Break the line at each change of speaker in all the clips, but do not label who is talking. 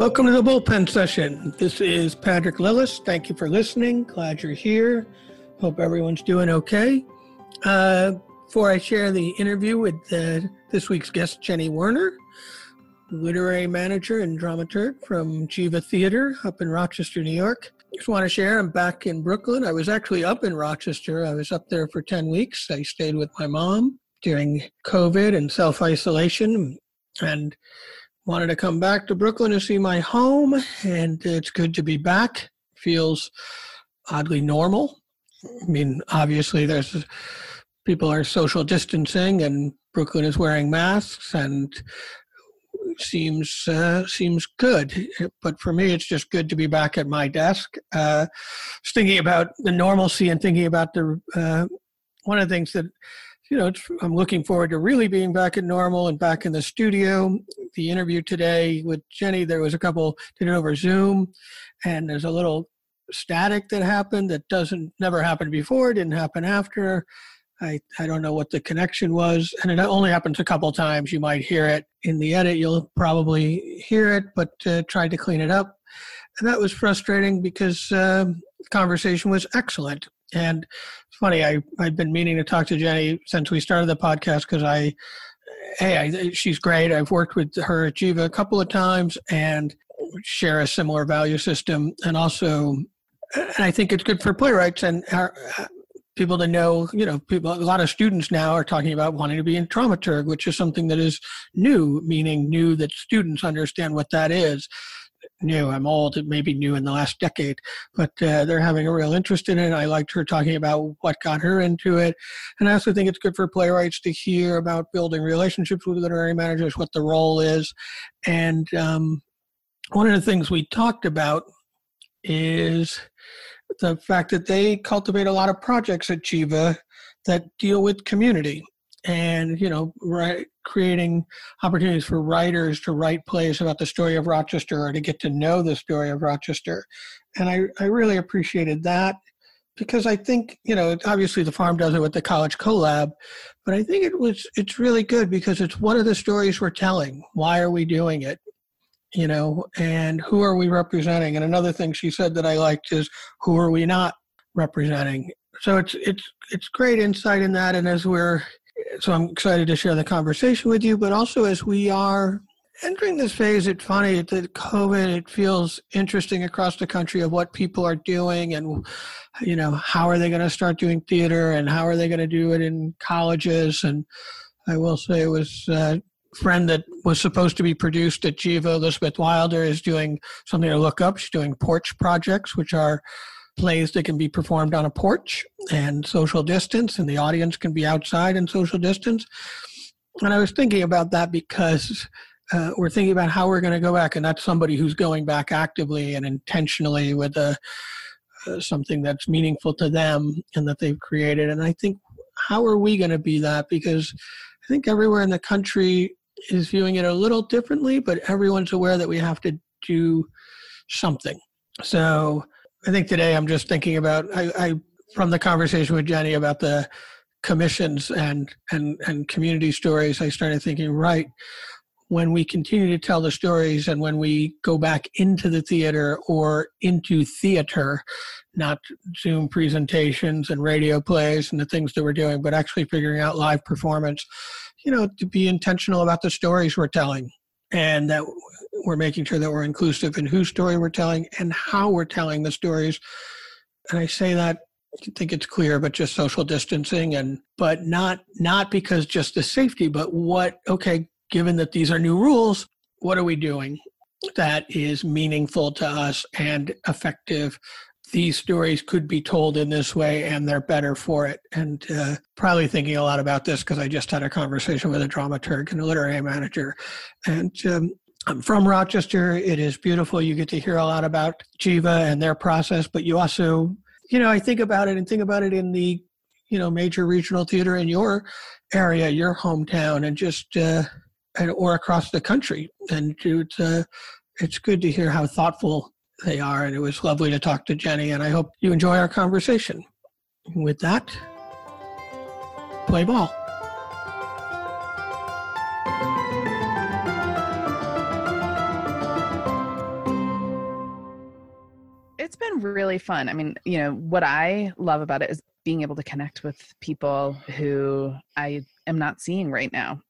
Welcome to the bullpen session. This is Patrick Lillis. Thank you for listening. Glad you're here. Hope everyone's doing okay. Uh, before I share the interview with uh, this week's guest, Jenni Werner, literary manager and dramaturg from Geva Theater up in Rochester, New York. Just want to share, I'm back in Brooklyn. I was actually up in Rochester. I was up there for 10 weeks. I stayed with my mom during COVID and self isolation and wanted to come back to Brooklyn to see my home. And it's good to be back. Feels oddly normal. I mean, obviously, there's people are social distancing and Brooklyn is wearing masks and seems uh, seems good. But for me, it's just good to be back at my desk, uh, thinking about the normalcy and thinking about the uh, one of the things that you know I'm looking forward to really being back at normal and back in the studio. The interview today with Jenni, there was a couple did it over Zoom, and there's a little static that happened that doesn't never happened before, didn't happen after. I, I don't know what the connection was, and it only happens a couple times. You might hear it in the edit. You'll probably hear it, but uh, tried to clean it up, and that was frustrating because uh, the conversation was excellent. And it's funny. I I've been meaning to talk to Jenni since we started the podcast because I, hey, I, she's great. I've worked with her at Geva a couple of times and share a similar value system, and also, and I think it's good for playwrights and our, people to know, you know, people, a lot of students now are talking about wanting to be in dramaturg, which is something that is new, meaning new that students understand what that is. New, I'm old, it may be new in the last decade, but uh, they're having a real interest in it. I liked her talking about what got her into it. And I also think it's good for playwrights to hear about building relationships with literary managers, what the role is. And um, one of the things we talked about is the fact that they cultivate a lot of projects at Geva that deal with community and you know right, creating opportunities for writers to write plays about the story of rochester or to get to know the story of rochester and i, I really appreciated that because i think you know obviously the farm does it with the college collab but i think it was it's really good because it's one of the stories we're telling why are we doing it you know, and who are we representing? And another thing she said that I liked is who are we not representing? So it's it's it's great insight in that, and as we're so I'm excited to share the conversation with you, but also as we are entering this phase, it's funny that COVID, it feels interesting across the country of what people are doing and, you know, how are they going to start doing theater and how are they going to do it in colleges. And I will say it was a friend that was supposed to be produced at Geva, Elizabeth Wilder, is doing something to look up. She's doing porch projects, which are plays that can be performed on a porch and social distance, and the audience can be outside and social distance. And I was thinking about that because uh, we're thinking about how we're going to go back, and that's somebody who's going back actively and intentionally with a, uh, something that's meaningful to them and that they've created. And I think, how are we going to be that? Because I think everywhere in the country, is viewing it a little differently, but everyone's aware that we have to do something. So I think today I'm just thinking about I, I from the conversation with Jenni about the commissions and and and community stories. I started thinking, right, when we continue to tell the stories and when we go back into the theater or into theater, not Zoom presentations and radio plays and the things that we're doing, but actually figuring out live performance you know, to be intentional about the stories we're telling and that we're making sure that we're inclusive in whose story we're telling and how we're telling the stories. And I say that I think it's clear, but just social distancing and but not not because just the safety, but what okay, given that these are new rules, what are we doing that is meaningful to us and effective these stories could be told in this way and they're better for it. And uh, probably thinking a lot about this because I just had a conversation with a dramaturg and a literary manager. And um, I'm from Rochester. It is beautiful. You get to hear a lot about Geva and their process, but you also, you know, I think about it and think about it in the, you know, major regional theater in your area, your hometown, and just, uh, and, or across the country. And it's, uh, it's good to hear how thoughtful they are. And it was lovely to talk to Jenni, and I hope you enjoy our conversation. With that, play ball.
Really fun. I mean, you know, what I love about it is being able to connect with people who I am not seeing right now.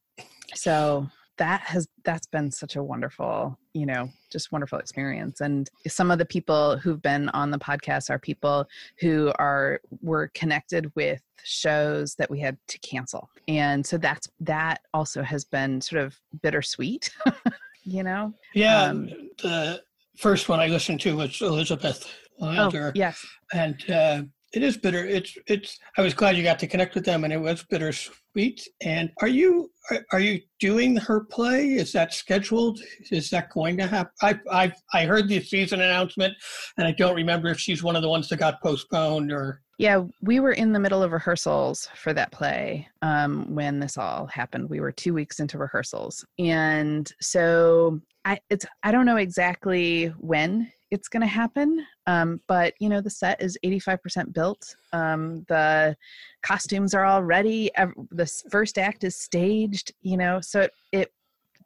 So that has that's been such a wonderful you know just wonderful experience and some of the people who've been on the podcast are people who are were connected with shows that we had to cancel and so that's that also has been sort of bittersweet you know
yeah um, the first one i listened to was elizabeth wilder
oh, yes
and uh, it is bitter. It's it's. I was glad you got to connect with them, and it was bittersweet. And are you are, are you doing her play? Is that scheduled? Is that going to happen? I I I heard the season announcement, and I don't remember if she's one of the ones that got postponed or.
Yeah, we were in the middle of rehearsals for that play um, when this all happened. We were two weeks into rehearsals, and so I it's I don't know exactly when it's going to happen. Um, but you know, the set is 85% built. Um, the costumes are all ready. The first act is staged. You know, so it, it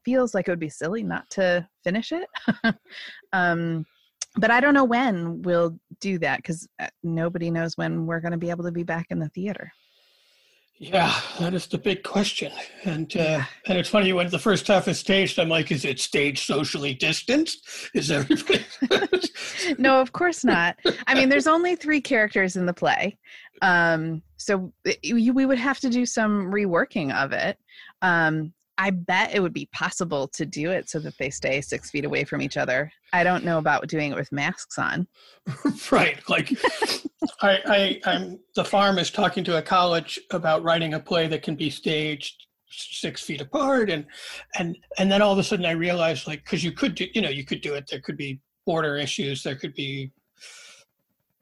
feels like it would be silly not to finish it. um, but I don't know when we'll do that because uh, nobody knows when we're going to be able to be back in the theater.
Yeah, that is the big question. And uh, and it's funny when the first half is staged, I'm like, is it staged socially distanced? Is everybody?
no, of course not. I mean, there's only three characters in the play, um, so we would have to do some reworking of it. Um, I bet it would be possible to do it so that they stay six feet away from each other. I don't know about doing it with masks on.
right. Like I, I I'm the farm is talking to a college about writing a play that can be staged six feet apart and and and then all of a sudden I realized like because you could do you know you could do it there could be border issues there could be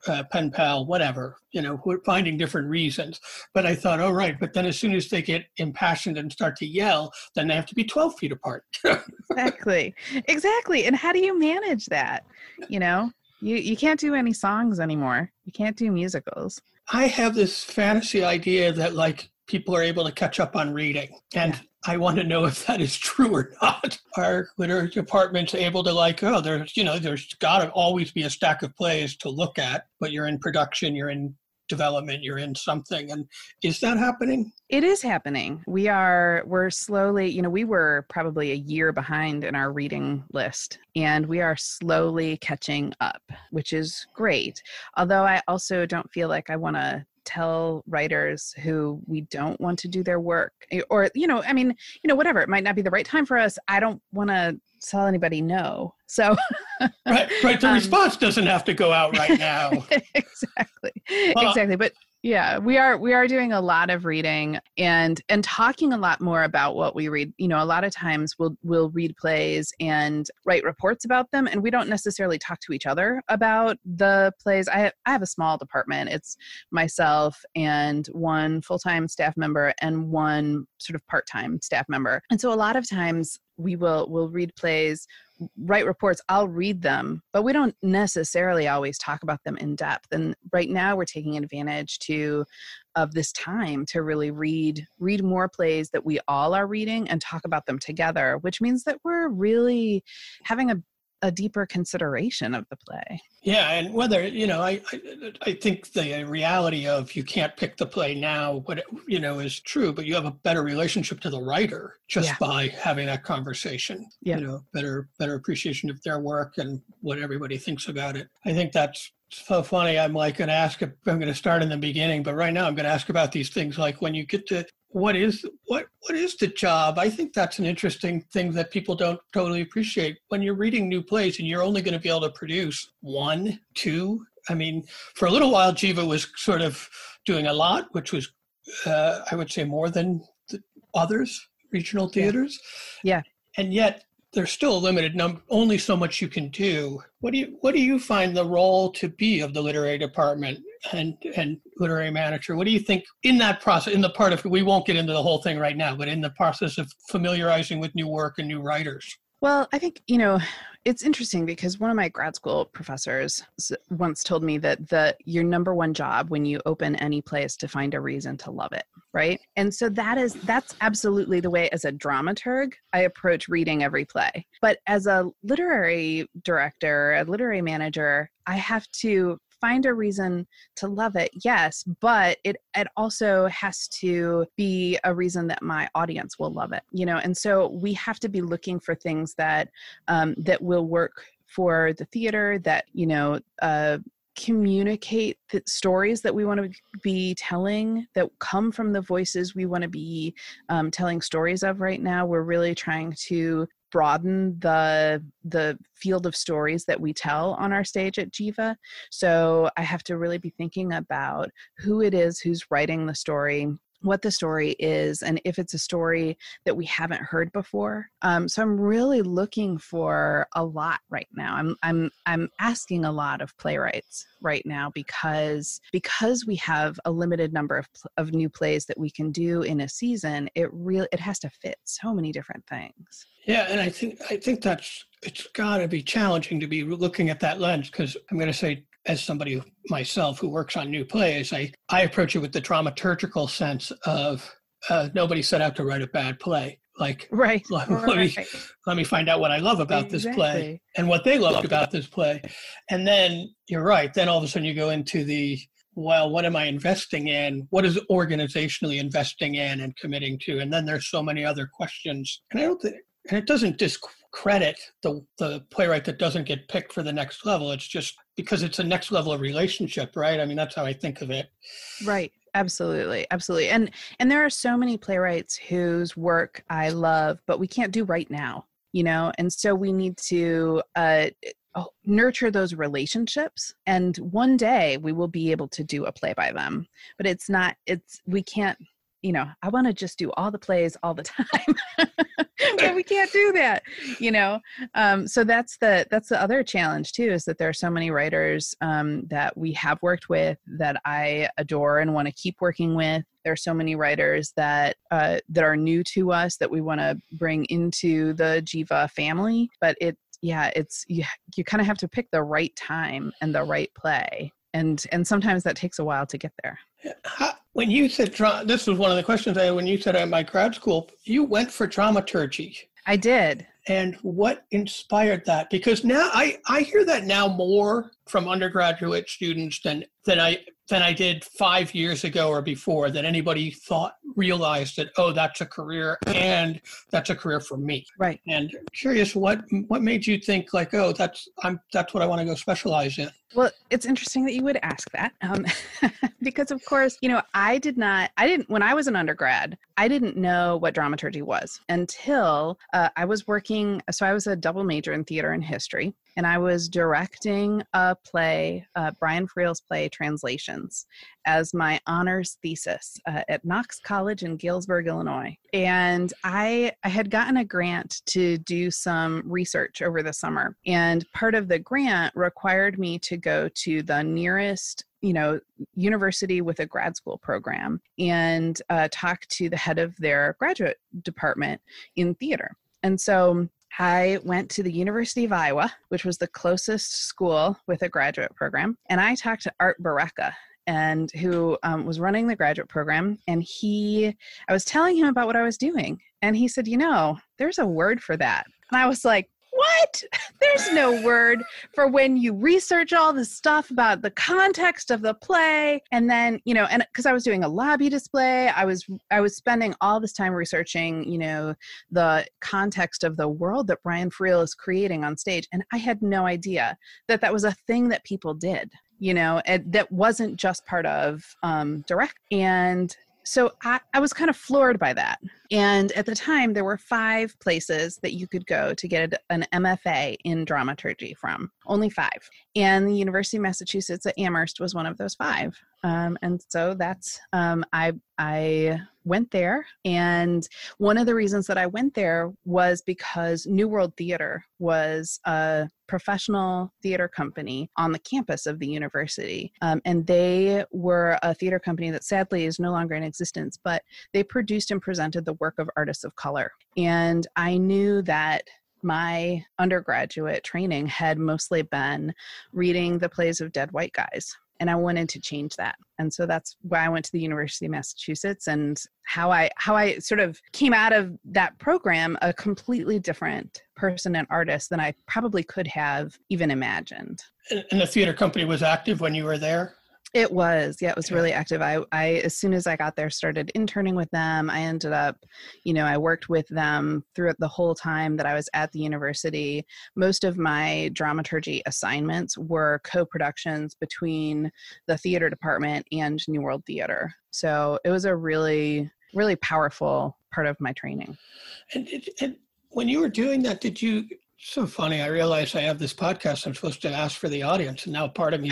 uh, pen pal, whatever, you know, finding different reasons. But I thought, oh, right. But then as soon as they get impassioned and start to yell, then they have to be 12 feet apart.
exactly. Exactly. And how do you manage that? You know, you, you can't do any songs anymore. You can't do musicals.
I have this fantasy idea that like people are able to catch up on reading. And. I want to know if that is true or not. Our literary department's able to like, oh, there's you know, there's got to always be a stack of plays to look at, but you're in production, you're in development, you're in something, and is that happening?
It is happening. We are we're slowly, you know, we were probably a year behind in our reading list, and we are slowly catching up, which is great. Although I also don't feel like I want to tell writers who we don't want to do their work eh, or you know i mean you know whatever it might not be the right time for us i don't want to tell anybody no so
right right the um, response doesn't have to go out right now.
Exactly well, exactly but yeah we are we are doing a lot of reading and and talking a lot more about what we read. You know a lot of times we'll we'll read plays and write reports about them and we don't necessarily talk to each other about the plays. I have, i have a small department. It's myself and one full-time staff member and one sort of part-time staff member. And so a lot of times we will will read plays write reports i'll read them but we don't necessarily always talk about them in depth. And right now we're taking advantage to of this time to really read read more plays that we all are reading and talk about them together which means that we're really having a a deeper consideration of the play.
Yeah, and whether you know, I, I, I think the reality of you can't pick the play now, what you know is true, but you have a better relationship to the writer just yeah. by having that conversation. Yeah. You know, better better appreciation of their work and what everybody thinks about it. I think that's so funny. I'm like going to ask. I'm going to start in the beginning, but right now I'm going to ask about these things. Like when you get to what is what what is the job? I think that's an interesting thing that people don't totally appreciate. When you're reading new plays and you're only going to be able to produce one two i mean for a little while geva was sort of doing a lot which was uh, i would say more than the others regional theaters.
Yeah.
yeah and yet there's still a limited number only so much you can do. What do you what do you find the role to be of the literary department and and literary manager. What do you think in that process in the part of we won't get into the whole thing right now but in the process of familiarizing with new work and new writers?
Well i think you know it's interesting because one of my grad school professors once told me that the your number one job when you open any place to find a reason to love it right? And so that is that's absolutely the way as a dramaturg i approach reading every play. But as a literary director a literary manager i have to find a reason to love it yes but it it also has to be a reason that my audience will love it you know and so we have to be looking for things that um, that will work for the theater that you know uh, communicate the stories that we want to be telling that come from the voices we want to be um, telling stories of right now. We're really trying to broaden the the field of stories that we tell on our stage at geva. So i have to really be thinking about who it is who's writing the story what the story is and if it's a story that we haven't heard before um, so i'm really looking for a lot right now. I'm i'm i'm asking a lot of playwrights right now because because we have a limited number of of new plays that we can do in a season it really it has to fit so many different things.
Yeah and i think i think that's it's got to be challenging to be looking at that lens because i'm going to say as somebody myself who works on new plays, I, I approach it with the dramaturgical sense of uh, nobody set out to write a bad play. Like,
right.
Let, let me, let me find out what I love about exactly. this play and what they loved about this play. And then you're right. Then all of a sudden you go into the, well, what am I investing in? What is organizationally investing in and committing to? And then there's so many other questions. And I don't think, and it doesn't discredit the the playwright that doesn't get picked for the next level. It's just because it's a next level of relationship, right? I mean, that's how I think of it.
Right. Absolutely. Absolutely. And and there are so many playwrights whose work I love, but we can't do right now, you know? And so we need to uh oh, nurture those relationships and one day we will be able to do a play by them but it's not it's we can't you know i want to just do all the plays all the time. But we can't do that you know? Um, so that's the that's the other challenge too is that there are so many writers um, that we have worked with that i adore and want to keep working with. There are so many writers that uh, that are new to us that we want to bring into the geva family but it yeah it's you, you kind of have to pick the right time and the right play and and sometimes that takes a while to get there
when you said this was one of the questions I had when you said at my grad school, you went for dramaturgy.
I did.
And what inspired that? Because now I, I hear that now more from undergraduate students than than I than I did five years ago or before that anybody thought realized that oh that's a career and that's a career for me.
Right.
And curious what what made you think like oh that's I'm that's what I want to go specialize in.
Well, it's interesting that you would ask that um, because, of course, you know, I did not, I didn't, when I was an undergrad, I didn't know what dramaturgy was until uh, I was working. So I was a double major in theater and history and I was directing a play, uh, Brian Friel's play Translations, as my honors thesis uh, at Knox College in Galesburg, Illinois. And I, I had gotten a grant to do some research over the summer, and part of the grant required me to go to the nearest you know university with a grad school program and uh, talk to the head of their graduate department in theater and so I went to the University of Iowa, which was the closest school with a graduate program, and I talked to Art Borreca, and who um, was running the graduate program. And he, I was telling him about what I was doing, and he said, "You know, there's a word for that." And I was like, what? There's no word for when you research all the stuff about the context of the play and then, you know, and cuz I was doing a lobby display, I was I was spending all this time researching, you know, the context of the world that Brian Friel is creating on stage and I had no idea that that was a thing that people did you know that wasn't just part of um, direct and so I, I was kind of floored by that. And at the time, there were five places that you could go to get an MFA in dramaturgy from, only five. And the University of Massachusetts at Amherst was one of those five. Um, and so that's, um, I, I went there. And one of the reasons that I went there was because New World Theater was a professional theater company on the campus of the university. Um, and they were a theater company that sadly is no longer in existence, but they produced and presented the work of artists of color. And I knew that my undergraduate training had mostly been reading the plays of dead white guys and I wanted to change that. And so that's why I went to the University of Massachusetts and how I how I sort of came out of that program a completely different person and artist than I probably could have even imagined.
And the theater company was active when you were there?
It was, yeah, it was really active. I, I, as soon as I got there, started interning with them. I ended up, you know, I worked with them throughout the whole time that I was at the university. Most of my dramaturgy assignments were co productions between the theater department and New World Theater. So it was a really, really powerful part of my training.
And, and when you were doing that, did you so funny. I realize I have this podcast. I'm supposed to ask for the audience, and now part of me.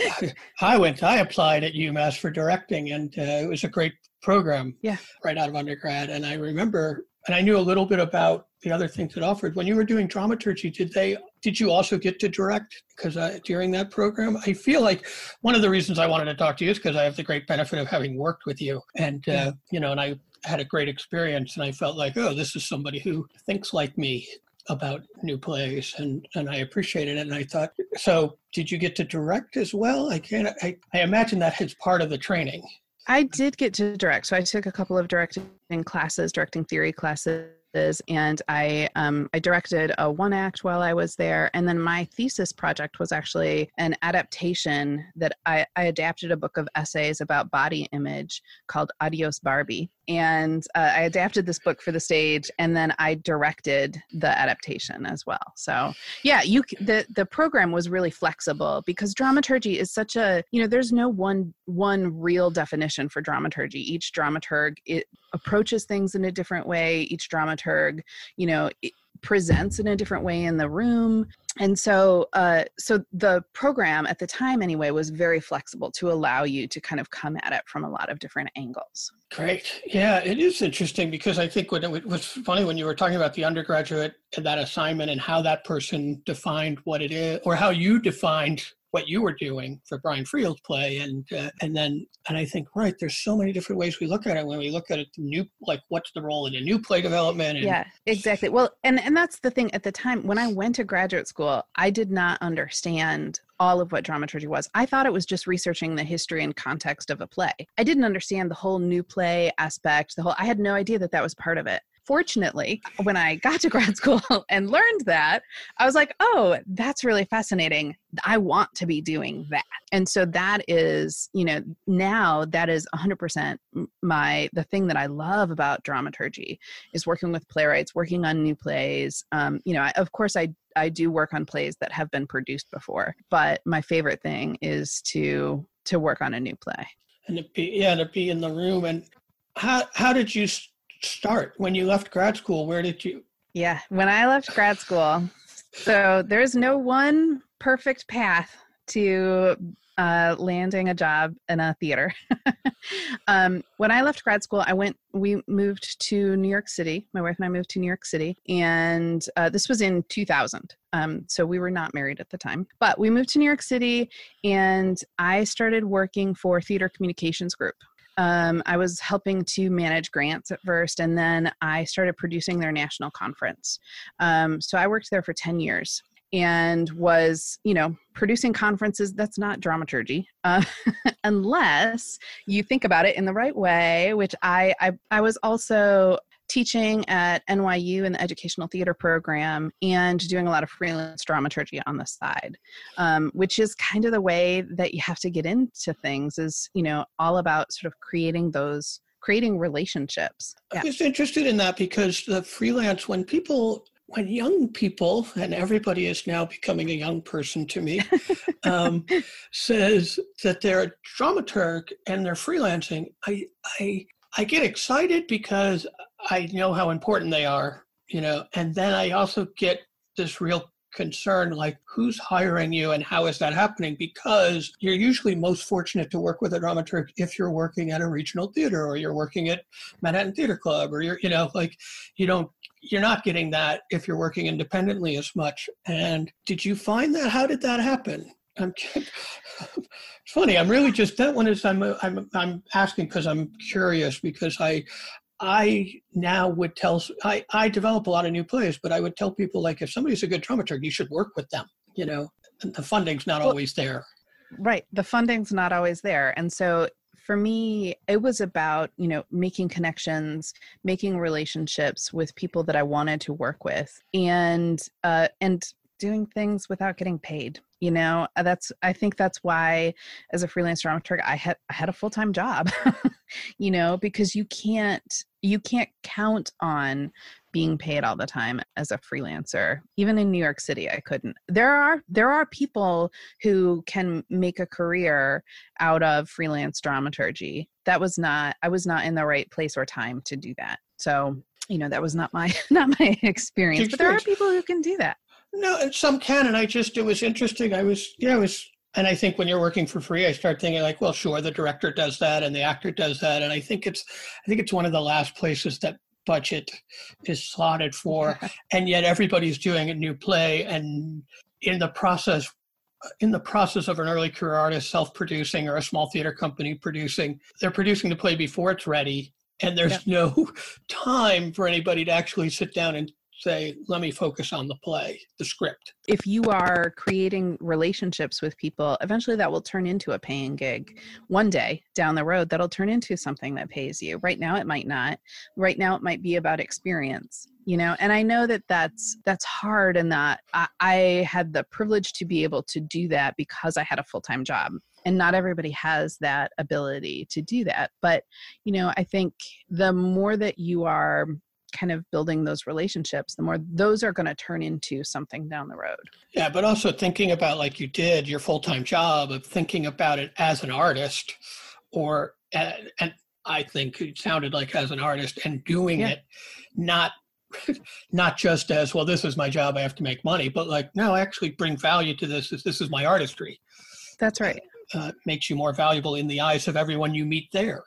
I went. I applied at UMass for directing, and uh, it was a great program.
Yeah.
Right out of undergrad, and I remember, and I knew a little bit about the other things it offered. When you were doing dramaturgy, did they? Did you also get to direct? Because uh, during that program, I feel like one of the reasons I wanted to talk to you is because I have the great benefit of having worked with you, and uh, you know, and I had a great experience and I felt like, oh, this is somebody who thinks like me, about new plays and and I appreciated it and I thought so did you get to direct as well? I can't I, I imagine that is part of the training.
I did get to direct so I took a couple of directing classes directing theory classes and I um, I directed a one act while I was there, and then my thesis project was actually an adaptation that I, I adapted a book of essays about body image called Adios Barbie, and uh, I adapted this book for the stage, and then I directed the adaptation as well. So yeah, you the the program was really flexible because dramaturgy is such a you know there's no one one real definition for dramaturgy. Each dramaturg it approaches things in a different way. Each dramaturg, you know. Presents in a different way in the room and so uh, so the program at the time anyway was very flexible to allow you to kind of come at it from a lot of different angles
great yeah it is interesting because i think when it was funny when you were talking about the undergraduate and that assignment and how that person defined what it is or how you defined what you were doing for Brian Friel's play, and uh, and then and I think right, there's so many different ways we look at it when we look at it new like what's the role in a new play development.
And, yeah, exactly. Well, and and that's the thing at the time when I went to graduate school, I did not understand all of what dramaturgy was. I thought it was just researching the history and context of a play. I didn't understand the whole new play aspect, the whole I had no idea that that was part of it fortunately, when I got to grad school and learned that, I was like, oh, that's really fascinating. I want to be doing that. And so that is, you know, now that is 100% my, the thing that I love about dramaturgy is working with playwrights, working on new plays. Um, you know, I, of course, I, I do work on plays that have been produced before, but my favorite thing is to, to work on a new play.
And to be, yeah, to be in the room. And how, how did you start when you left grad school? Where did you?
Yeah, when I left grad school, so there's no one perfect path to uh, landing a job in a theater. um, when I left grad school, I went, we moved to New York City. My wife and I moved to New York City. And uh, this was in 2000. Um, so we were not married at the time. But we moved to New York City and I started working for Theater Communications Group um, I was helping to manage grants at first, and then I started producing their national conference. Um, so I worked there for 10 years and was, you know, producing conferences. That's not dramaturgy, uh, unless you think about it in the right way, which I, I, I was also teaching at NYU in the educational theater program and doing a lot of freelance dramaturgy on the side, um, which is kind of the way that you have to get into things is, you know, all about sort of creating those creating relationships.
Yeah. I was interested in that because the freelance, when people when young people, and everybody is now becoming a young person to me, um, says that they're a dramaturg and they're freelancing, I, I, I get excited because I know how important they are, you know, and then I also get this real concern like who's hiring you and how is that happening? Because you're usually most fortunate to work with a dramaturg if you're working at a regional theater or you're working at Manhattan Theater Club or you're you know like you don't you're not getting that if you're working independently as much. And did you find that? How did that happen I'm it's funny. I'm really just that one is I'm I'm I'm asking because I'm curious because I I now would tell I, I develop a lot of new plays, but I would tell people like if somebody's a good dramaturg, you should work with them. You know, the funding's not well, always there.
right the funding's not always there and so for me it was about you know making connections making relationships with people that i wanted to work with and uh, and doing things without getting paid you know? Uh, that's i think that's why as a freelance dramaturg i had i had a full-time job you know because you can't you can't count on being paid all the time as a freelancer. Even in new york city i couldn't. There are there are people who can make a career out of freelance dramaturgy. That was not i was not in the right place or time to do that. So you know that was not my not my experience but there are people who can do that
no, and some can, and I just it was interesting. I was yeah, I was, and I think when you're working for free, I start thinking like, well, sure, the director does that and the actor does that, and I think it's, I think it's one of the last places that budget is slotted for, and yet everybody's doing a new play, and in the process, in the process of an early career artist self-producing or a small theater company producing, they're producing the play before it's ready, and there's no time for anybody to actually sit down and say, let me focus on the play, the script.
If you are creating relationships with people, eventually that will turn into a paying gig. One day down the road, that'll turn into something that pays you. Right now, it might not. Right now, it might be about experience you know and i know that that's that's hard and that I, I, had the privilege to be able to do that because i had a full-time job and not everybody has that ability to do that but you know i think the more that you are kind of building those relationships, the more those are going to turn into something down the road.
Yeah, but also thinking about like you did your full time job of thinking about it as an artist, or uh, and I think it sounded like as an artist and doing yeah. it, not not just as well. This is my job. I have to make money, but like no, actually bring value to this. This is my artistry.
That's right.
Uh, makes you more valuable in the eyes of everyone you meet there.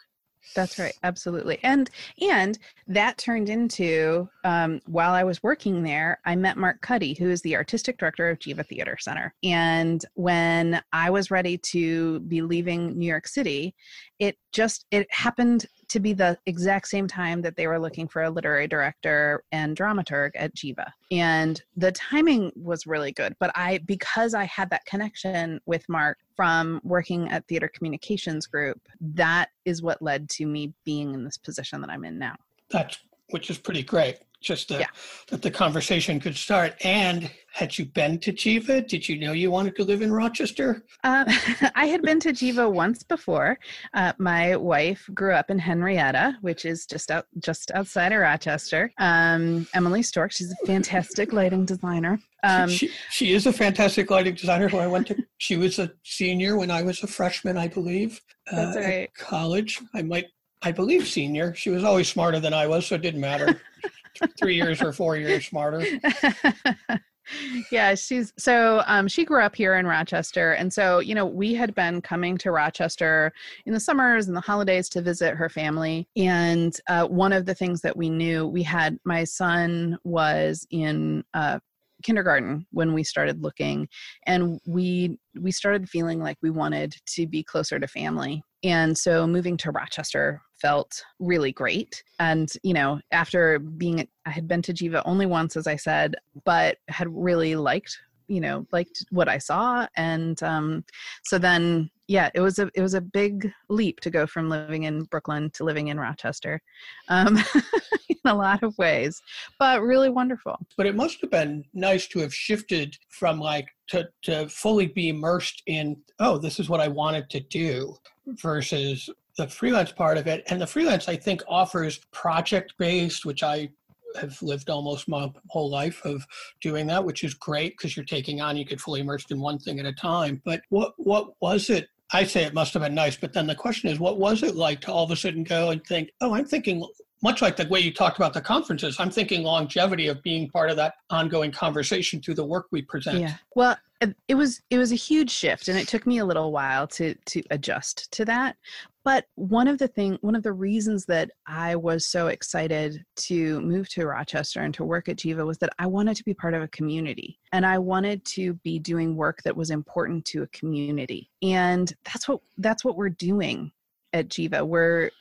That's right, absolutely. And and that turned into um, while I was working there, I met Mark Cuddy, who is the artistic director of Geva Theater Center. And when I was ready to be leaving New York City, it just it happened to be the exact same time that they were looking for a literary director and dramaturg at Geva. And the timing was really good. But I, because I had that connection with Mark from working at Theater Communications Group, that is what led to me being in this position that I'm in now.
That's, which is pretty great just to, yeah. that the conversation could start. And had you been to Geva? Did you know you wanted to live in Rochester?
Uh, I had been to Geva once before. Uh, my wife grew up in Henrietta, which is just out just outside of Rochester. Um, Emily Stork, she's a fantastic lighting designer. Um,
she, she is a fantastic lighting designer who I went to. She was a senior when I was a freshman, I believe.
Uh, right.
college. I might I believe senior. She was always smarter than I was, so it didn't matter. three years or four years smarter.
yeah, she's so um, she grew up here in Rochester, and so you know we had been coming to Rochester in the summers and the holidays to visit her family. And uh, one of the things that we knew, we had my son was in uh, kindergarten when we started looking and we we started feeling like we wanted to be closer to family and so moving to rochester felt really great. And, you know, after being, I had been to Geva only once, as I said, but had really liked, you know, liked what I saw. And um, so then, yeah, it was a it was a big leap to go from living in Brooklyn to living in Rochester, um, in a lot of ways, but really wonderful.
But it must have been nice to have shifted from like to to fully be immersed in oh this is what I wanted to do versus the freelance part of it. And the freelance, I think, offers project based, which I have lived almost my whole life of doing that, which is great because you're taking on, you get fully immersed in one thing at a time. But what what was it? I say it must have been nice, but then the question is, what was it like to all of a sudden go and think, oh, I'm thinking much like the way you talked about the conferences, I'm thinking longevity of being part of that ongoing conversation through the work we present.
Yeah. Well, it was it was a huge shift and it took me a little while to to adjust to that but one of the thing one of the reasons that i was so excited to move to rochester and to work at Geva was that i wanted to be part of a community and i wanted to be doing work that was important to a community. And that's what that's what we're doing at Geva. Where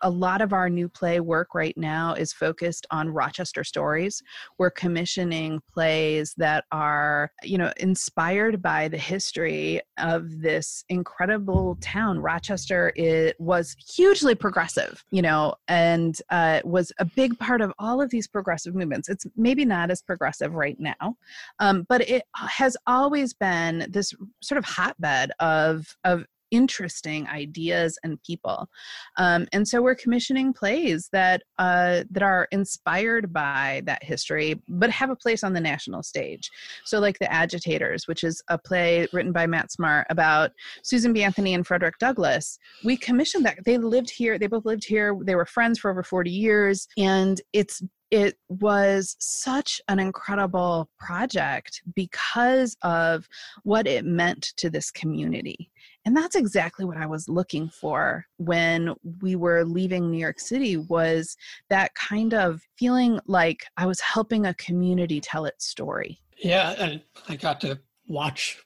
a lot of our new play work right now is focused on Rochester stories. We're commissioning plays that are, you know, inspired by the history of this incredible town. Rochester it was hugely progressive, you know, and uh, was a big part of all of these progressive movements. It's maybe not as progressive right now, um, but it has always been this sort of hotbed of of interesting ideas and people. Um, and so we're commissioning plays that uh, that are inspired by that history but have a place on the national stage. So like the agitators which is a play written by mat smart about susan b. Anthony and frederick douglass. We commissioned that. They lived here they both lived here they were friends for over 40 years and it's it was such an incredible project because of what it meant to this community and that's exactly what i was looking for when we were leaving new york city was that kind of feeling like i was helping a community tell its story
yeah and i got to watch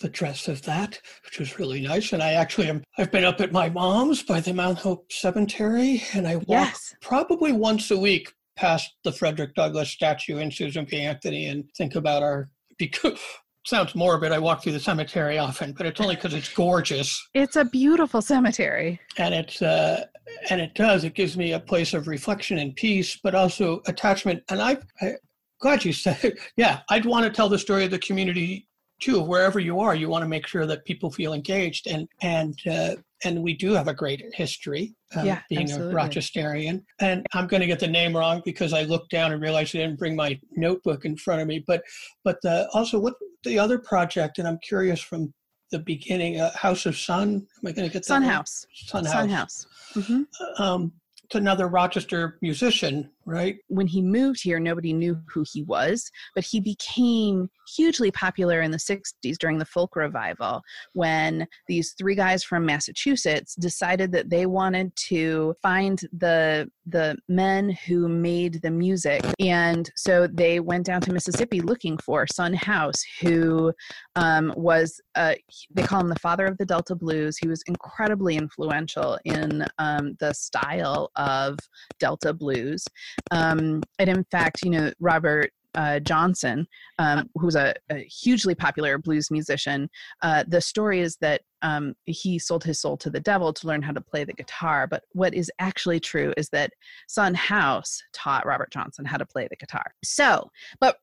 the dress of that, which was really nice. And I actually am, I've been up at my mom's by the Mount Hope Cemetery, and I walk yes. probably once a week past the Frederick Douglass statue and Susan B. Anthony and think about our because sounds morbid. I walk through the cemetery often, but it's only because it's gorgeous.
It's a beautiful cemetery,
and it's uh, and it does. It gives me a place of reflection and peace, but also attachment. And I, I glad you said, yeah, I'd want to tell the story of the community too. Wherever you are, you want to make sure that people feel engaged, and and uh, and we do have a great history um, yeah, being absolutely. a Rochesterian. And I'm going to get the name wrong because I looked down and realized I didn't bring my notebook in front of me. But but the, also what the other project, and I'm curious from the beginning, uh, House of Sun. Am I going to get that?
Son House.
Son House.
Son House. Mm-hmm.
Um, it's another Rochester musician, right?
When he moved here, nobody knew who he was, but he became hugely popular in the 60s during the folk revival when these three guys from Massachusetts decided that they wanted to find the the men who made the music. And so they went down to Mississippi looking for Son House who um, was uh, they call him the father of the Delta blues. He was incredibly influential in um, the style of Delta blues um, and in fact you know Robert uh, Johnson, um, who's a, a, hugely popular blues musician, uh, the story is that um, he sold his soul to the devil to learn how to play the guitar. But what is actually true is that Son House taught Robert Johnson how to play the guitar. So, but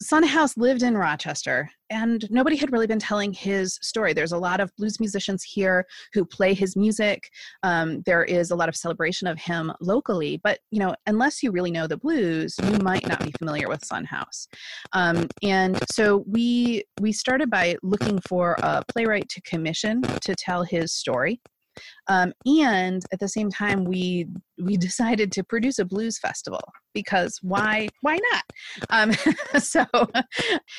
Son House lived in Rochester, and nobody had really been telling his story. There's a lot of blues musicians here who play his music. Um, there is a lot of celebration of him locally, but you know, unless you really know the blues, you might not be familiar with Son House. Um, and so we we started by looking for a playwright to commission to tell his story. Um, and at the same time, we we decided to produce a blues festival because why why not? Um, so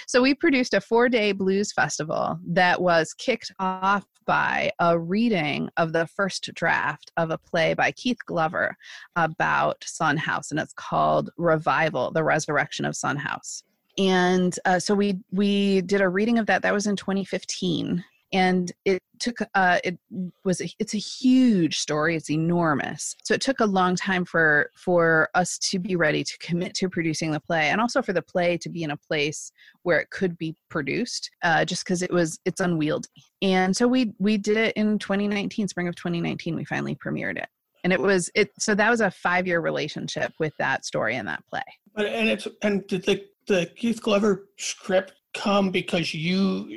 so we produced a four day blues festival that was kicked off by a reading of the first draft of a play by Keith Glover about Son House, and it's called Revival: The Resurrection of Son House and uh, so we we did a reading of that. That was in 2015 and it took uh, it was a, it's a huge story it's enormous. So it took a long time for for us to be ready to commit to producing the play and also for the play to be in a place where it could be produced uh, just because it was it's unwieldy. And so we we did it in 2019 spring of 2019 we finally premiered it. And it was it so that was a five year relationship with that story and that play.
But and it's and did the the keith glover script come because you,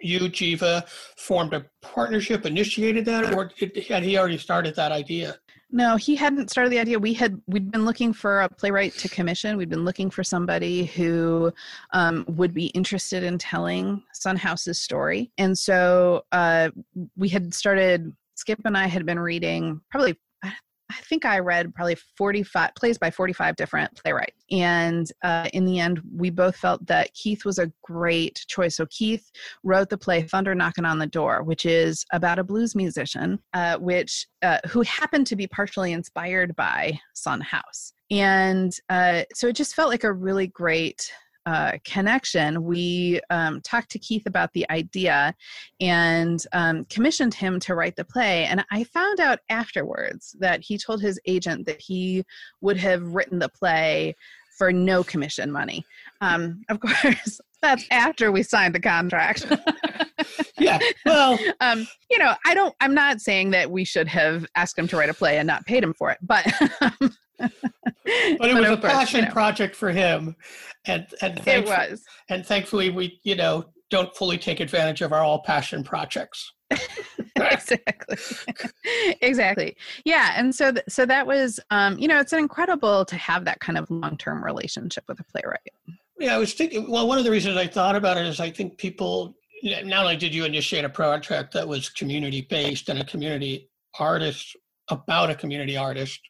you, Geva, formed a partnership, initiated that, or had he already started that idea?
No, he hadn't started the idea. We had we'd been looking for a playwright to commission. We'd been looking for somebody who um, would be interested in telling Son House's story, and so uh, we had started. Skip and I had been reading probably I think I read probably 45 plays by 45 different playwrights. And uh, in the end, we both felt that Keith was a great choice. So Keith wrote the play Thunder Knocking on the Door, which is about a blues musician, uh, which uh, who happened to be partially inspired by Son House. And uh, so it just felt like a really great uh, connection, we um, talked to Keith about the idea and um, commissioned him to write the play. And I found out afterwards that he told his agent that he would have written the play for no commission money. Um, of course, that's after we signed the contract.
yeah. Well,
um, you know, I don't. I'm not saying that we should have asked him to write a play and not paid him for it, but.
But it but was a course, passion you know, project for him, and and
it was.
And thankfully, we you know don't fully take advantage of our all passion projects.
exactly exactly yeah and so th- so that was um you know it's incredible to have that kind of long-term relationship with a playwright
yeah i was thinking well one of the reasons i thought about it is i think people not only did you initiate a project that was community based and a community artist about a community artist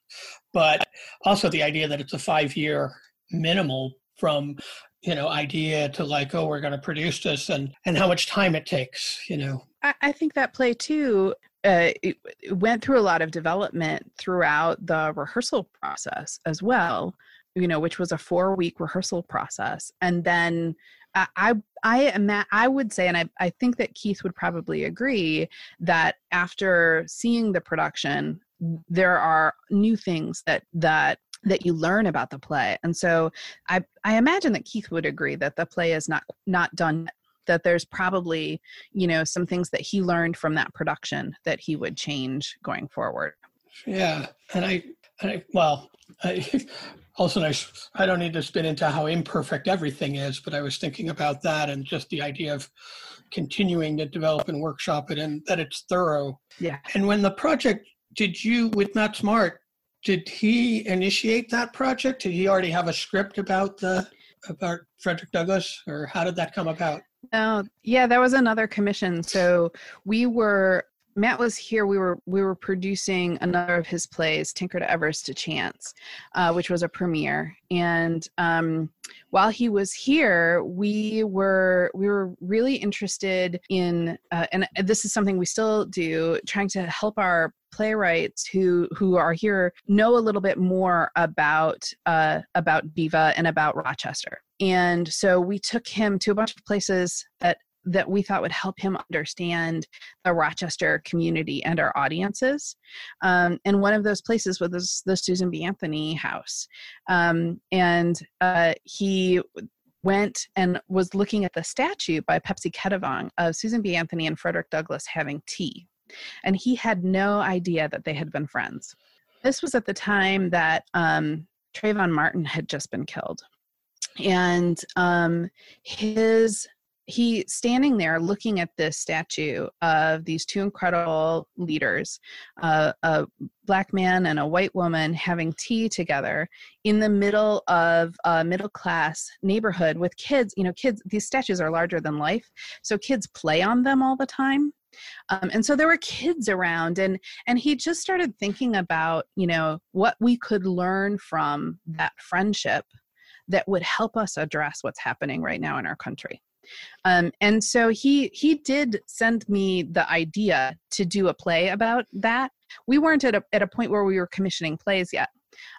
but also the idea that it's a five year minimal from you know idea to like oh we're going to produce this and and how much time it takes you know?
I, I think that play too uh, it, went through a lot of development throughout the rehearsal process as well you know which was a four week rehearsal process. And then I I am I would say, and I I think that Keith would probably agree that after seeing the production, there are new things that that that you learn about the play. And so i i imagine that keith would agree that the play is not not done that there's probably you know some things that he learned from that production that he would change going forward.
Yeah and i, and I well I, also nice i don't need to spin into how imperfect everything is but i was thinking about that and just the idea of continuing to develop and workshop it and that it's thorough.
Yeah.
And when the project did you with Mat Smart? Did he initiate that project? Did he already have a script about the about Frederick Douglass, or how did that come about?
Oh, yeah, that was another commission. So we were Mat was here. We were we were producing another of his plays, Tinker to Evers to Chance, uh, which was a premiere. And um, while he was here, we were we were really interested in, uh, and this is something we still do, trying to help our playwrights who who are here know a little bit more about uh, about Geva and about Rochester. And so we took him to a bunch of places that that we thought would help him understand the Rochester community and our audiences. Um, and one of those places was the Susan B. Anthony House. Um, and uh, he went and was looking at the statue by Pepsy Kettavong of Susan B. Anthony and Frederick Douglass having tea. And he had no idea that they had been friends. This was at the time that um, Trayvon Martin had just been killed. And um, his he standing there looking at this statue of these two incredible leaders uh, a black man and a white woman having tea together in the middle of a middle class neighborhood with kids you know kids these statues are larger than life so kids play on them all the time. Um, and so there were kids around and and he just started thinking about you know what we could learn from that friendship that would help us address what's happening right now in our country um, and so he he did send me the idea to do a play about that. We weren't at a at a point where we were commissioning plays yet.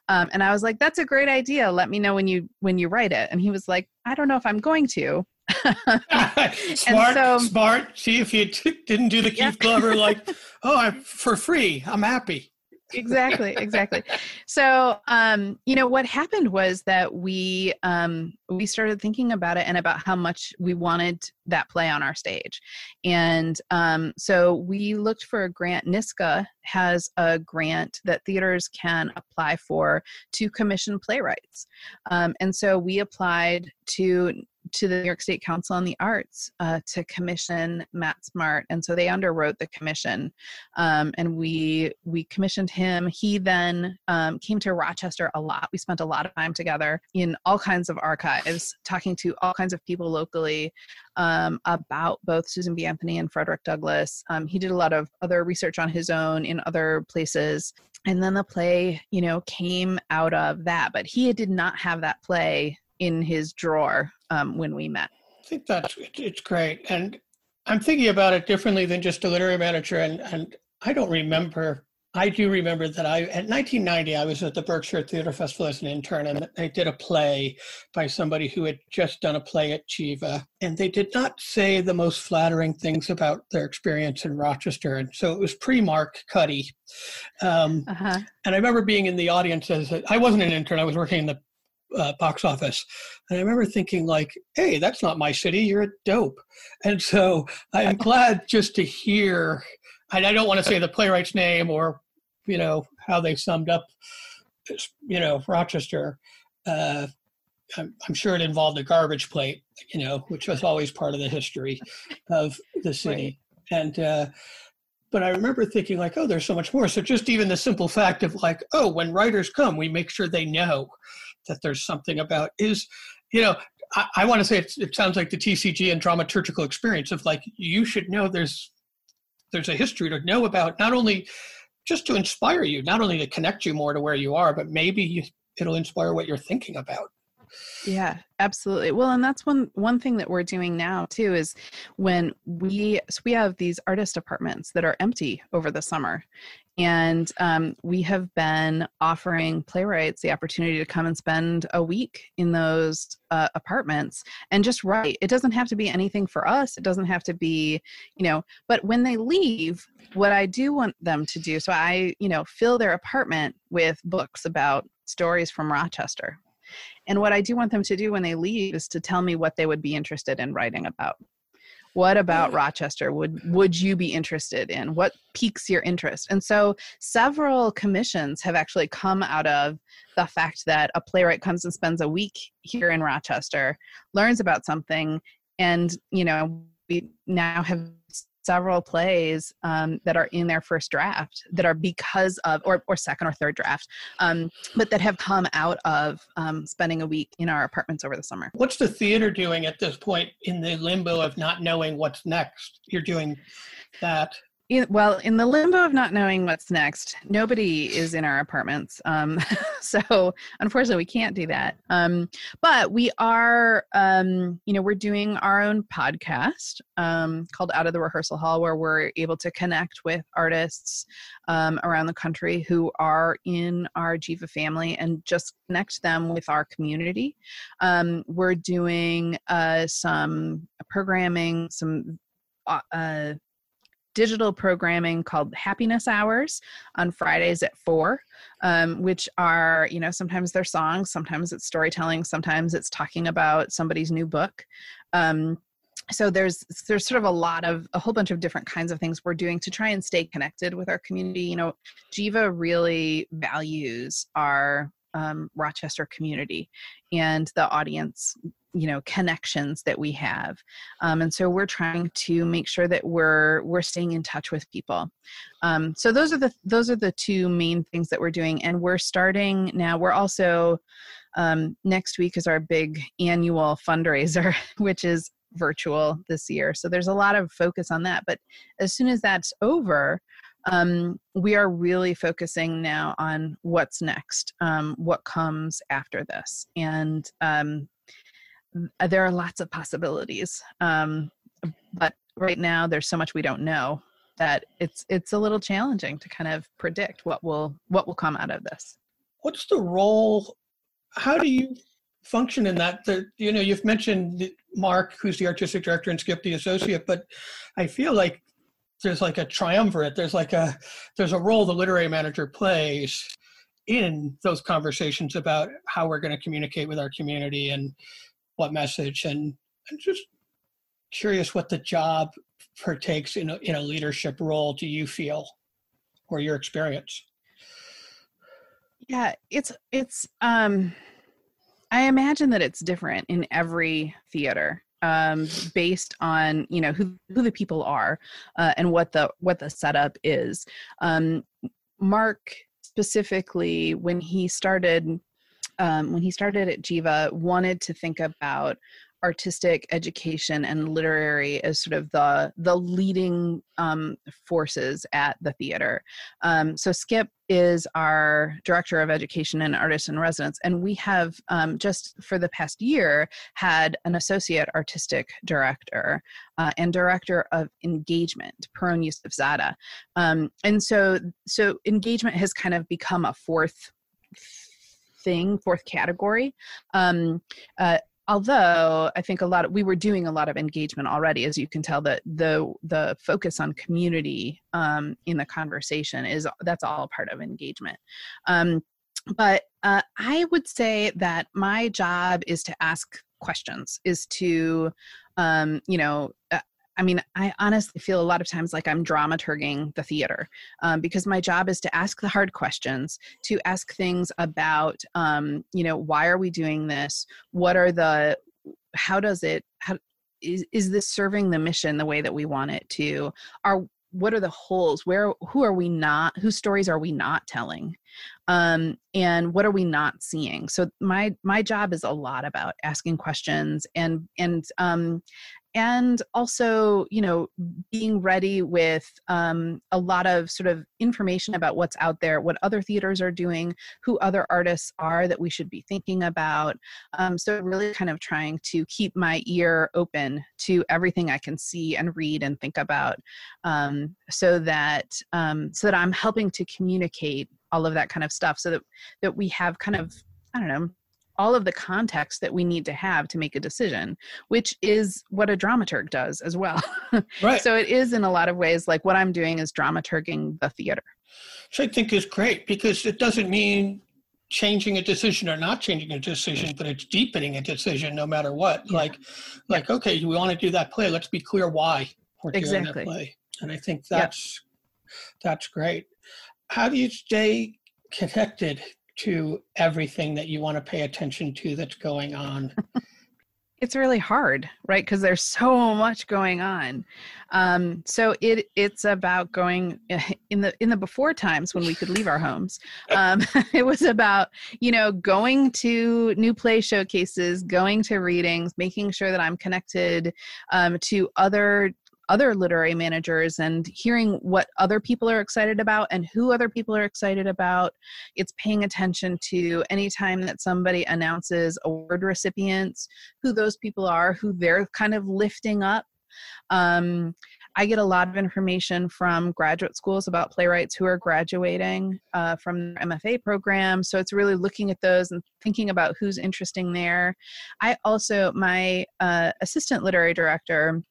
Um, and I was like, "That's a great idea. Let me know when you when you write it." And he was like, "I don't know if I'm going to."
smart, so, smart. See if you t- didn't do the Keith yeah. Glover like, "Oh, I'm for free. I'm happy."
Exactly exactly. So um you know what happened was that we um we started thinking about it and about how much we wanted that play on our stage. And um so we looked for a grant. NYSCA has a grant that theaters can apply for to commission playwrights. Um, and so we applied to to the New York State Council on the Arts uh, to commission Mat Smart, and so they underwrote the commission, um, and we we commissioned him. He then um, came to Rochester a lot. We spent a lot of time together in all kinds of archives, talking to all kinds of people locally um, about both Susan B. Anthony and Frederick Douglass. Um, he did a lot of other research on his own in other places. And then the play, you know, came out of that. But he did not have that play in his drawer um, when we met.
I think that's it's great, and I'm thinking about it differently than just a literary manager. And and I don't remember I do remember that I, at 1990, I was at the Berkshire Theater Festival as an intern, and I did a play by somebody who had just done a play at Geva. And they did not say the most flattering things about their experience in Rochester. And so it was pre Mark Cuddy. Um, uh-huh. And I remember being in the audience as a, I wasn't an intern, I was working in the uh, box office. And I remember thinking, like, hey, that's not my city. You're a dope. And so I'm glad just to hear and I don't want to say the playwright's name or you know how they summed up you know rochester uh, I'm, I'm, sure it involved a garbage plate you know which was always part of the history of the city right. and uh, but i remember thinking like oh there's so much more so just even the simple fact of like oh when writers come we make sure they know that there's something about is you know i, I want to say it sounds like the tcg and dramaturgical experience of like you should know there's there's a history to know about not only just to inspire you, not only to connect you more to where you are, but maybe you, it'll inspire what you're thinking about.
Yeah, absolutely. Well, and that's one one thing that we're doing now too is when we so we have these artist apartments that are empty over the summer, and um, we have been offering playwrights the opportunity to come and spend a week in those uh, apartments and just write. It doesn't have to be anything for us. It doesn't have to be, you know, but when they leave, what I do want them to do, so I, you know, fill their apartment with books about stories from Rochester. And what I do want them to do when they leave is to tell me what they would be interested in writing about. What about mm. rochester would would you be interested in? What piques your interest? And so several commissions have actually come out of the fact that a playwright comes and spends a week here in rochester learns about something and you know we now have several plays um, that are in their first draft that are because of or, or second or third draft um, but that have come out of um, spending a week in our apartments over the summer.
What's the theater doing at this point in the limbo of not knowing what's next? You're doing that
well, in the limbo of not knowing what's next, nobody is in our apartments. Um, so unfortunately, we can't do that. Um, but we are, um, you know, we're doing our own podcast um, called Out of the Rehearsal Hall, where we're able to connect with artists um, around the country who are in our Geva family and just connect them with our community. Um, we're doing uh, some programming, some uh, digital programming called Happiness Hours on Fridays at four, um, which are, you know, sometimes they're songs, sometimes it's storytelling, sometimes it's talking about somebody's new book. Um, so there's there's sort of a lot of a whole bunch of different kinds of things we're doing to try and stay connected with our community you know geva really values our um, rochester community and the audience you know connections that we have. Um, and so we're trying to make sure that we're we're staying in touch with people. Um, so those are the those are the two main things that we're doing. And we're starting now we're also um, next week is our big annual fundraiser which is virtual this year. So there's a lot of focus on that. But as soon as that's over um, we are really focusing now on what's next, um, what comes after this. And um, uh, there are lots of possibilities um, but right now there's so much we don't know that it's it's a little challenging to kind of predict what will what will come out of this
what's the role how do you function in that the, you know you've mentioned mark who's the artistic director and skip the associate but i feel like there's like a triumvirate there's like a there's a role the literary manager plays in those conversations about how we're going to communicate with our community and what message and I'm just curious what the job partakes in a, in a leadership role do you feel or your experience?
Yeah it's it's um i imagine that it's different in every theater um based on you know who who the people are uh, and what the what the setup is. Um mark specifically when he started um, when he started at Geva, wanted to think about artistic education and literary as sort of the the leading um, forces at the theater. Um, so Skip is our director of education and artists in residence, and we have um, just for the past year had an associate artistic director uh, and director of engagement, Pirronne Yousefzadeh. Um, and so so engagement has kind of become a fourth thing, fourth category. Um, uh, although I think a lot of, we were doing a lot of engagement already, as you can tell that the the focus on community um, in the conversation is that's all part of engagement. Um, but uh, I would say that my job is to ask questions, is to um, you know uh, I mean, I honestly feel a lot of times like I'm dramaturging the theater um, because my job is to ask the hard questions, to ask things about, um, you know, why are we doing this? What are the, how does it, how, is, is this serving the mission the way that we want it to? Are, what are the holes? Where, who are we not, whose stories are we not telling? Um, and what are we not seeing? So my, my job is a lot about asking questions and, and, um, and also you know being ready with um, a lot of sort of information about what's out there what other theaters are doing who other artists are that we should be thinking about um, so really kind of trying to keep my ear open to everything i can see and read and think about um, so that um, so that i'm helping to communicate all of that kind of stuff so that that we have kind of i don't know all of the context that we need to have to make a decision, which is what a dramaturg does as well. Right. so it is in a lot of ways like what I'm doing is dramaturging the theater.
Which I think is great because it doesn't mean changing a decision or not changing a decision, but it's deepening a decision no matter what. Yeah. Like, like okay, we want to do that play. Let's be clear why we're doing exactly. that play. And I think that's that's great. How do you stay connected to everything that you want to pay attention to that's going on.
it's really hard right because there's so much going on um, so it it's about going in the in the before times when we could leave our homes um, it was about you know going to new play showcases going to readings making sure that i'm connected um, to other other literary managers and hearing what other people are excited about and who other people are excited about. It's paying attention to anytime that somebody announces award recipients, who those people are, who they're kind of lifting up. Um, I get a lot of information from graduate schools about playwrights who are graduating uh, from their MFA program. So it's really looking at those and thinking about who's interesting there. I also, my uh, assistant literary director,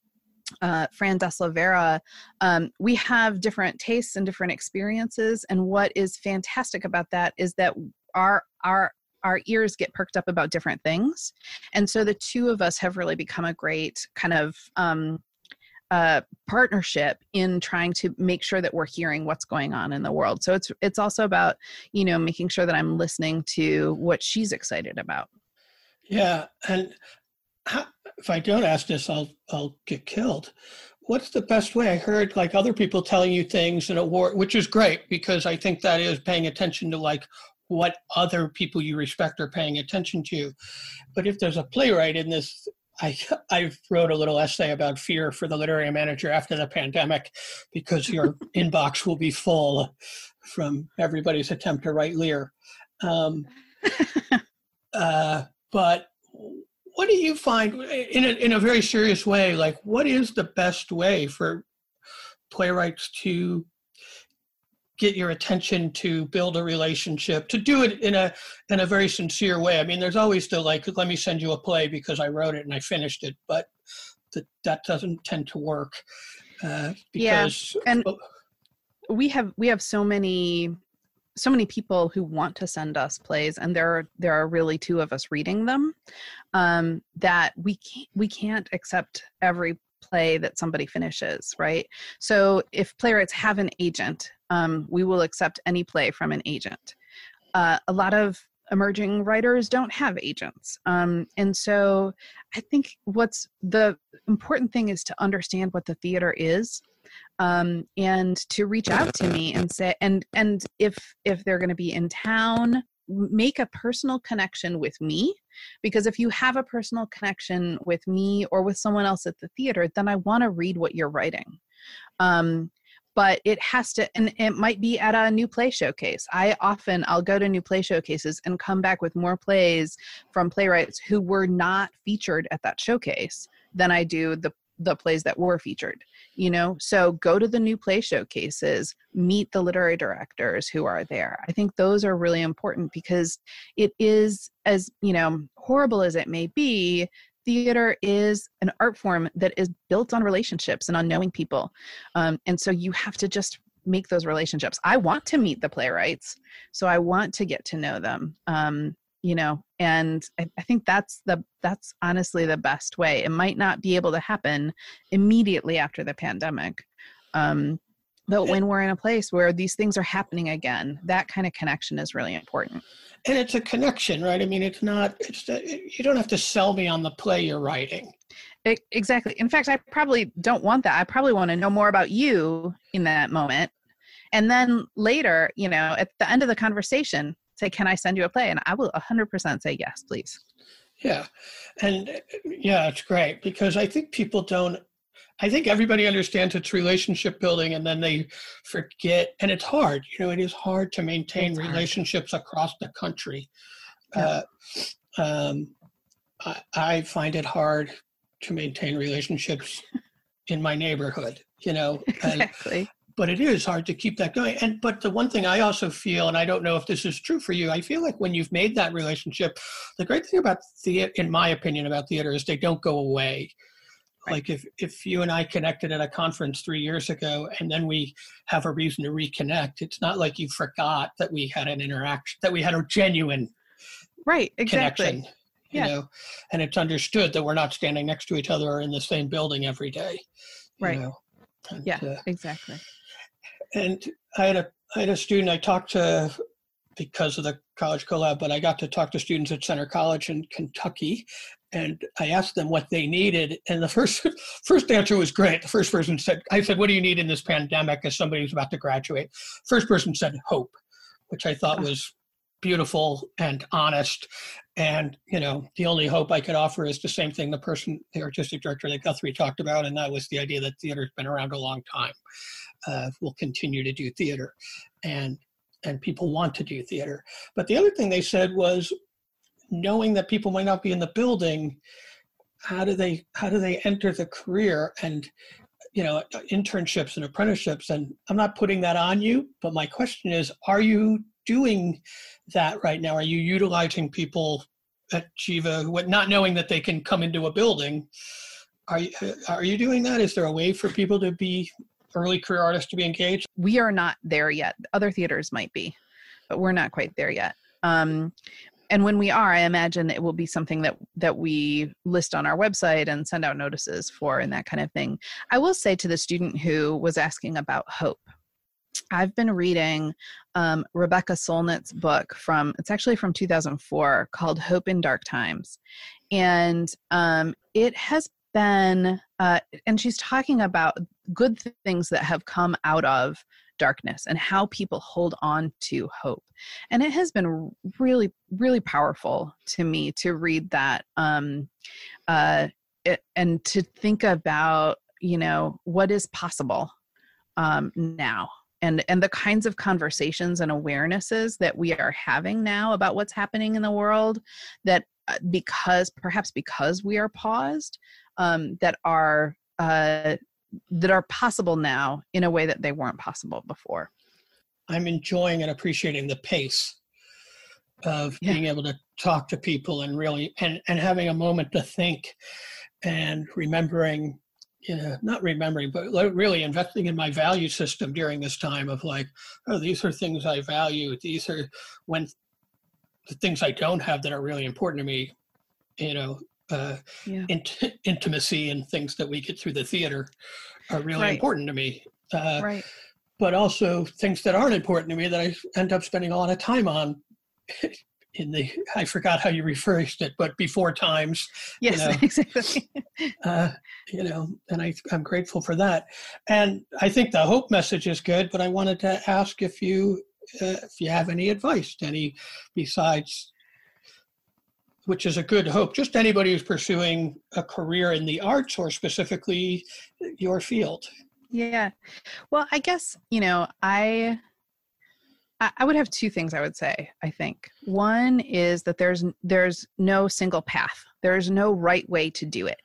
uh, Fran Deslavera, um, we have different tastes and different experiences. And what is fantastic about that is that our our our ears get perked up about different things, and so the two of us have really become a great kind of um, uh, partnership in trying to make sure that we're hearing what's going on in the world. So it's it's also about you know making sure that I'm listening to what she's excited about.
Yeah, and how, if I don't ask this, I'll I'll get killed. What's the best way? I heard like other people telling you things in a war, which is great because I think that is paying attention to like what other people you respect are paying attention to. But if there's a playwright in this, I I wrote a little essay about fear for the literary manager after the pandemic, because your inbox will be full from everybody's attempt to write Lear. Um, uh, but what do you find in a, in a very serious way like what is the best way for playwrights to get your attention to build a relationship to do it in a in a very sincere way i mean there's always the like let me send you a play because i wrote it and i finished it but that that doesn't tend to work uh, because
yeah. and we have we have so many so many people who want to send us plays and there are there are really two of us reading them um, that we can't we can't accept every play that somebody finishes right? So if playwrights have an agent um, we will accept any play from an agent. Uh, a lot of emerging writers don't have agents um, and so i think what's the important thing is to understand what the theater is um, and to reach out to me and say and and if if they're going to be in town make a personal connection with me because if you have a personal connection with me or with someone else at the theater then i want to read what you're writing. Um, but it has to and it might be at a new play showcase. I often i'll go to new play showcases and come back with more plays from playwrights who were not featured at that showcase than i do the the plays that were featured you know so go to the new play showcases meet the literary directors who are there i think those are really important because it is as you know horrible as it may be theater is an art form that is built on relationships and on knowing people. Um, and so you have to just make those relationships. I want to meet the playwrights, so I want to get to know them. Um, you know, and I, I think that's the that's honestly the best way. It might not be able to happen immediately after the pandemic. Um, but when we're in a place where these things are happening again, that kind of connection is really important.
And it's a connection right? I mean it's not it's you don't have to sell me on the play you're writing.
It, exactly. In fact i probably don't want that. I probably want to know more about you in that moment. And then later you know at the end of the conversation say can i send you a play and i will 100% say yes please
yeah and yeah it's great because i think people don't I think everybody understands it's relationship building and then they forget, and it's hard. You know, it is hard to maintain it's relationships hard. across the country. Yeah. Uh, um, I, I, find it hard to maintain relationships in my neighborhood, you know.
Exactly.
But it is hard to keep that going. And but the one thing I also feel, and I don't know if this is true for you, I feel like when you've made that relationship, the great thing about the, in my opinion, about theater is they don't go away like if, if you and I connected at a conference three years ago and then we have a reason to reconnect, it's not like you forgot that we had an interaction, that we had a genuine
right exactly.
connection. You yeah. know, and it's understood that we're not standing next to each other or in the same building every day.
Right. Know? And, yeah, uh, exactly.
And I had a I had a student I talked to because of the college collab, but I got to talk to students at Centre College in Kentucky, and I asked them what they needed. And the first first answer was great. The first person said, "I said, what do you need in this pandemic?" As somebody who's about to graduate, first person said, "Hope," which I thought was beautiful and honest. And you know, the only hope I could offer is the same thing the person, the artistic director that Guthrie talked about, and that was the idea that theater's been around a long time. Uh, will continue to do theater, and and people want to do theater. But the other thing they said was knowing that people might not be in the building, how do they how do they enter the career and you know internships and apprenticeships and i'm not putting that on you but my question is are you doing that right now are you utilizing people at Geva not knowing that they can come into a building are you are you doing that is there a way for people to be early career artists to be engaged?
We are not there yet. Other theaters might be, but we're not quite there yet. Um, and when we are, I imagine it will be something that that we list on our website and send out notices for and that kind of thing. I will say to the student who was asking about hope. I've been reading um, Rebecca Solnit's book from it's actually from 2004 called Hope in Dark Times, and um, it has been uh, and she's talking about good things that have come out of darkness and how people hold on to hope. And it has been really really powerful to me to read that um uh it, and to think about you know what is possible um now and and the kinds of conversations and awarenesses that we are having now about what's happening in the world that uh, because perhaps because we are paused um, that are uh, that are possible now in a way that they weren't possible before.
I'm enjoying and appreciating the pace of yeah. being able to talk to people and really and and having a moment to think and remembering you know not remembering but really investing in my value system during this time of like oh these are things i value these are when the things i don't have that are really important to me you know uh, yeah. int- intimacy and things that we get through the theater are really right. important to me.
Uh, right.
But also things that aren't important to me that I end up spending a lot of time on. In the, I forgot how you rephrased it, but before times.
Yes, you know, exactly.
uh, you know, and I, I'm grateful for that. And I think the hope message is good, but I wanted to ask if you uh, if you have any advice any besides which is a good hope just anybody who's pursuing a career in the arts or specifically your field
yeah well i guess you know i I would have two things I would say. I think one is that there's there's no single path. There's no right way to do it,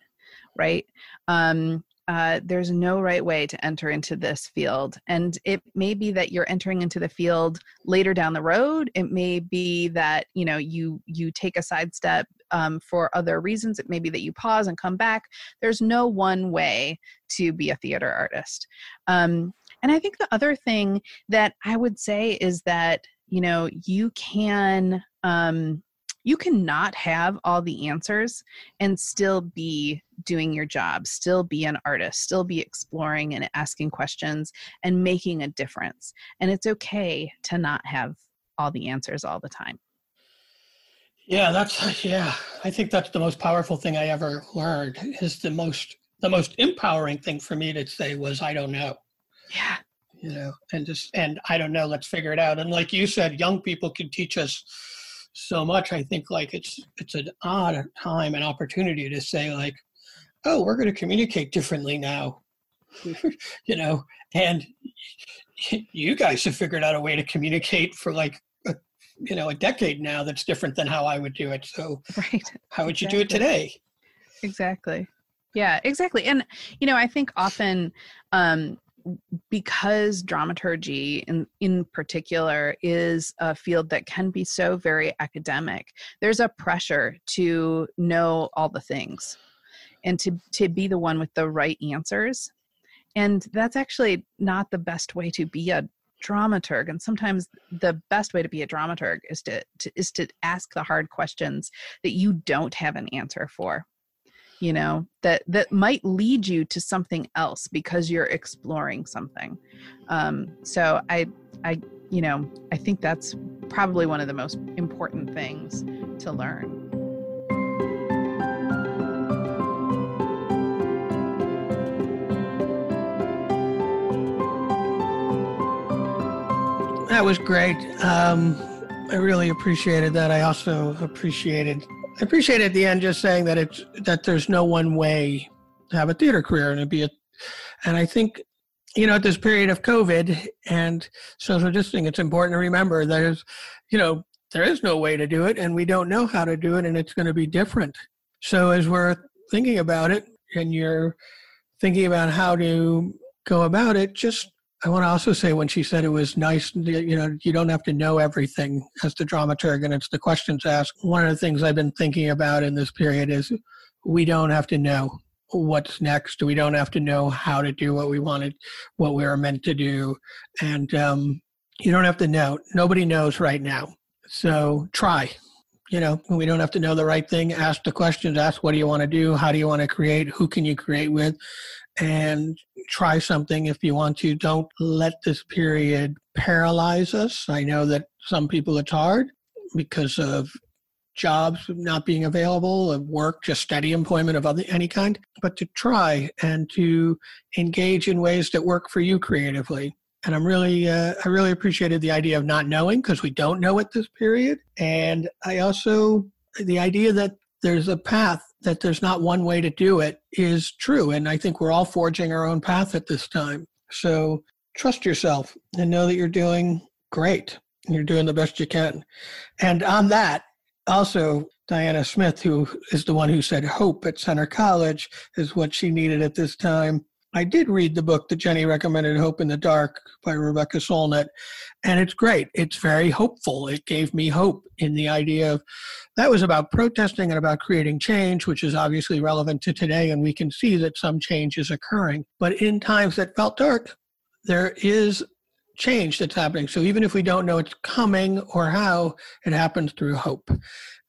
right? Um, uh, there's no right way to enter into this field, and it may be that you're entering into the field later down the road. It may be that you know you you take a sidestep um, for other reasons. It may be that you pause and come back. There's no one way to be a theater artist. Um, and I think the other thing that I would say is that, you know, you can um you cannot have all the answers and still be doing your job, still be an artist, still be exploring and asking questions and making a difference. And it's okay to not have all the answers all the time.
Yeah, that's yeah. I think that's the most powerful thing I ever learned. Is the most the most empowering thing for me to say was I don't know.
Yeah.
You know, and just and I don't know, let's figure it out. And like you said, young people can teach us so much. I think like it's it's an odd time and opportunity to say like, oh, we're going to communicate differently now. you know, and you guys have figured out a way to communicate for like a, you know a decade now that's different than how I would do it. So,
right,
how would exactly. you do it today?
Exactly. Yeah, exactly. And you know, I think often um, because dramaturgy in, in particular is a field that can be so very academic there's a pressure to know all the things and to to be the one with the right answers. And that's actually not the best way to be a dramaturg. And sometimes the best way to be a dramaturg is to, to is to ask the hard questions that you don't have an answer for you know that that might lead you to something else because you're exploring something. Um, so i i you know i think that's probably one of the most important things to learn.
That was great. Um, i really appreciated that. I also appreciated I appreciate at the end just saying that it's that there's no one way to have a theater career and to be a, and I think you know at this period of COVID and social distancing, it's important to remember there's you know there is no way to do it and we don't know how to do it and it's going to be different. So as we're thinking about it and you're thinking about how to go about it, just I want to also say when she said it was nice, you know, you don't have to know everything as the dramaturg, and it's the questions asked. One of the things I've been thinking about in this period is we don't have to know what's next. We don't have to know how to do what we wanted, what we were meant to do, and um, you don't have to know. Nobody knows right now, so try. You know, we don't have to know the right thing. Ask the questions. Ask what do you want to do? How do you want to create? Who can you create with? And try something if you want to. Don't let this period paralyze us. I know that some people it's hard because of jobs not being available, of work, just steady employment of other, any kind, but to try and to engage in ways that work for you creatively. And I'm really, uh, I really appreciated the idea of not knowing because we don't know at this period. And I also, the idea that there's a path that there's not one way to do it is true. And I think we're all forging our own path at this time. So trust yourself and know that you're doing great. You're doing the best you can. And on that, also, Diana Smith, who is the one who said hope at Centre College is what she needed at this time. I did read the book that Jenni recommended, Hope in the Dark by Rebecca Solnit, and it's great. It's very hopeful. It gave me hope in the idea of that was about protesting and about creating change, which is obviously relevant to today, and we can see that some change is occurring. But in times that felt dark, there is change that's happening. So even if we don't know it's coming or how, it happens through hope.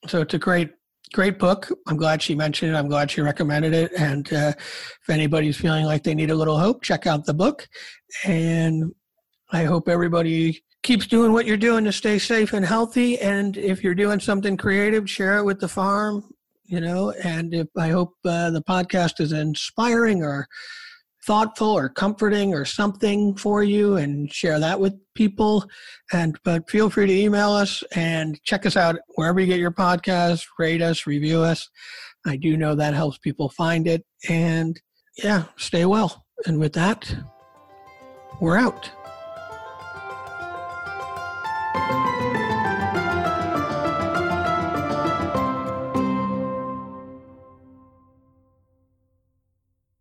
So it's a great great book. I'm glad she mentioned it. I'm glad she recommended it. And uh, if anybody's feeling like they need a little hope, check out the book. And I hope everybody keeps doing what you're doing to stay safe and healthy. And if you're doing something creative, share it with the farm. You know, and if I hope uh, the podcast is inspiring or thoughtful or comforting or something for you and share that with people. And but feel free to email us and check us out wherever you get your podcast rate us review us. I do know that helps people find it. And yeah stay well. And with that we're out.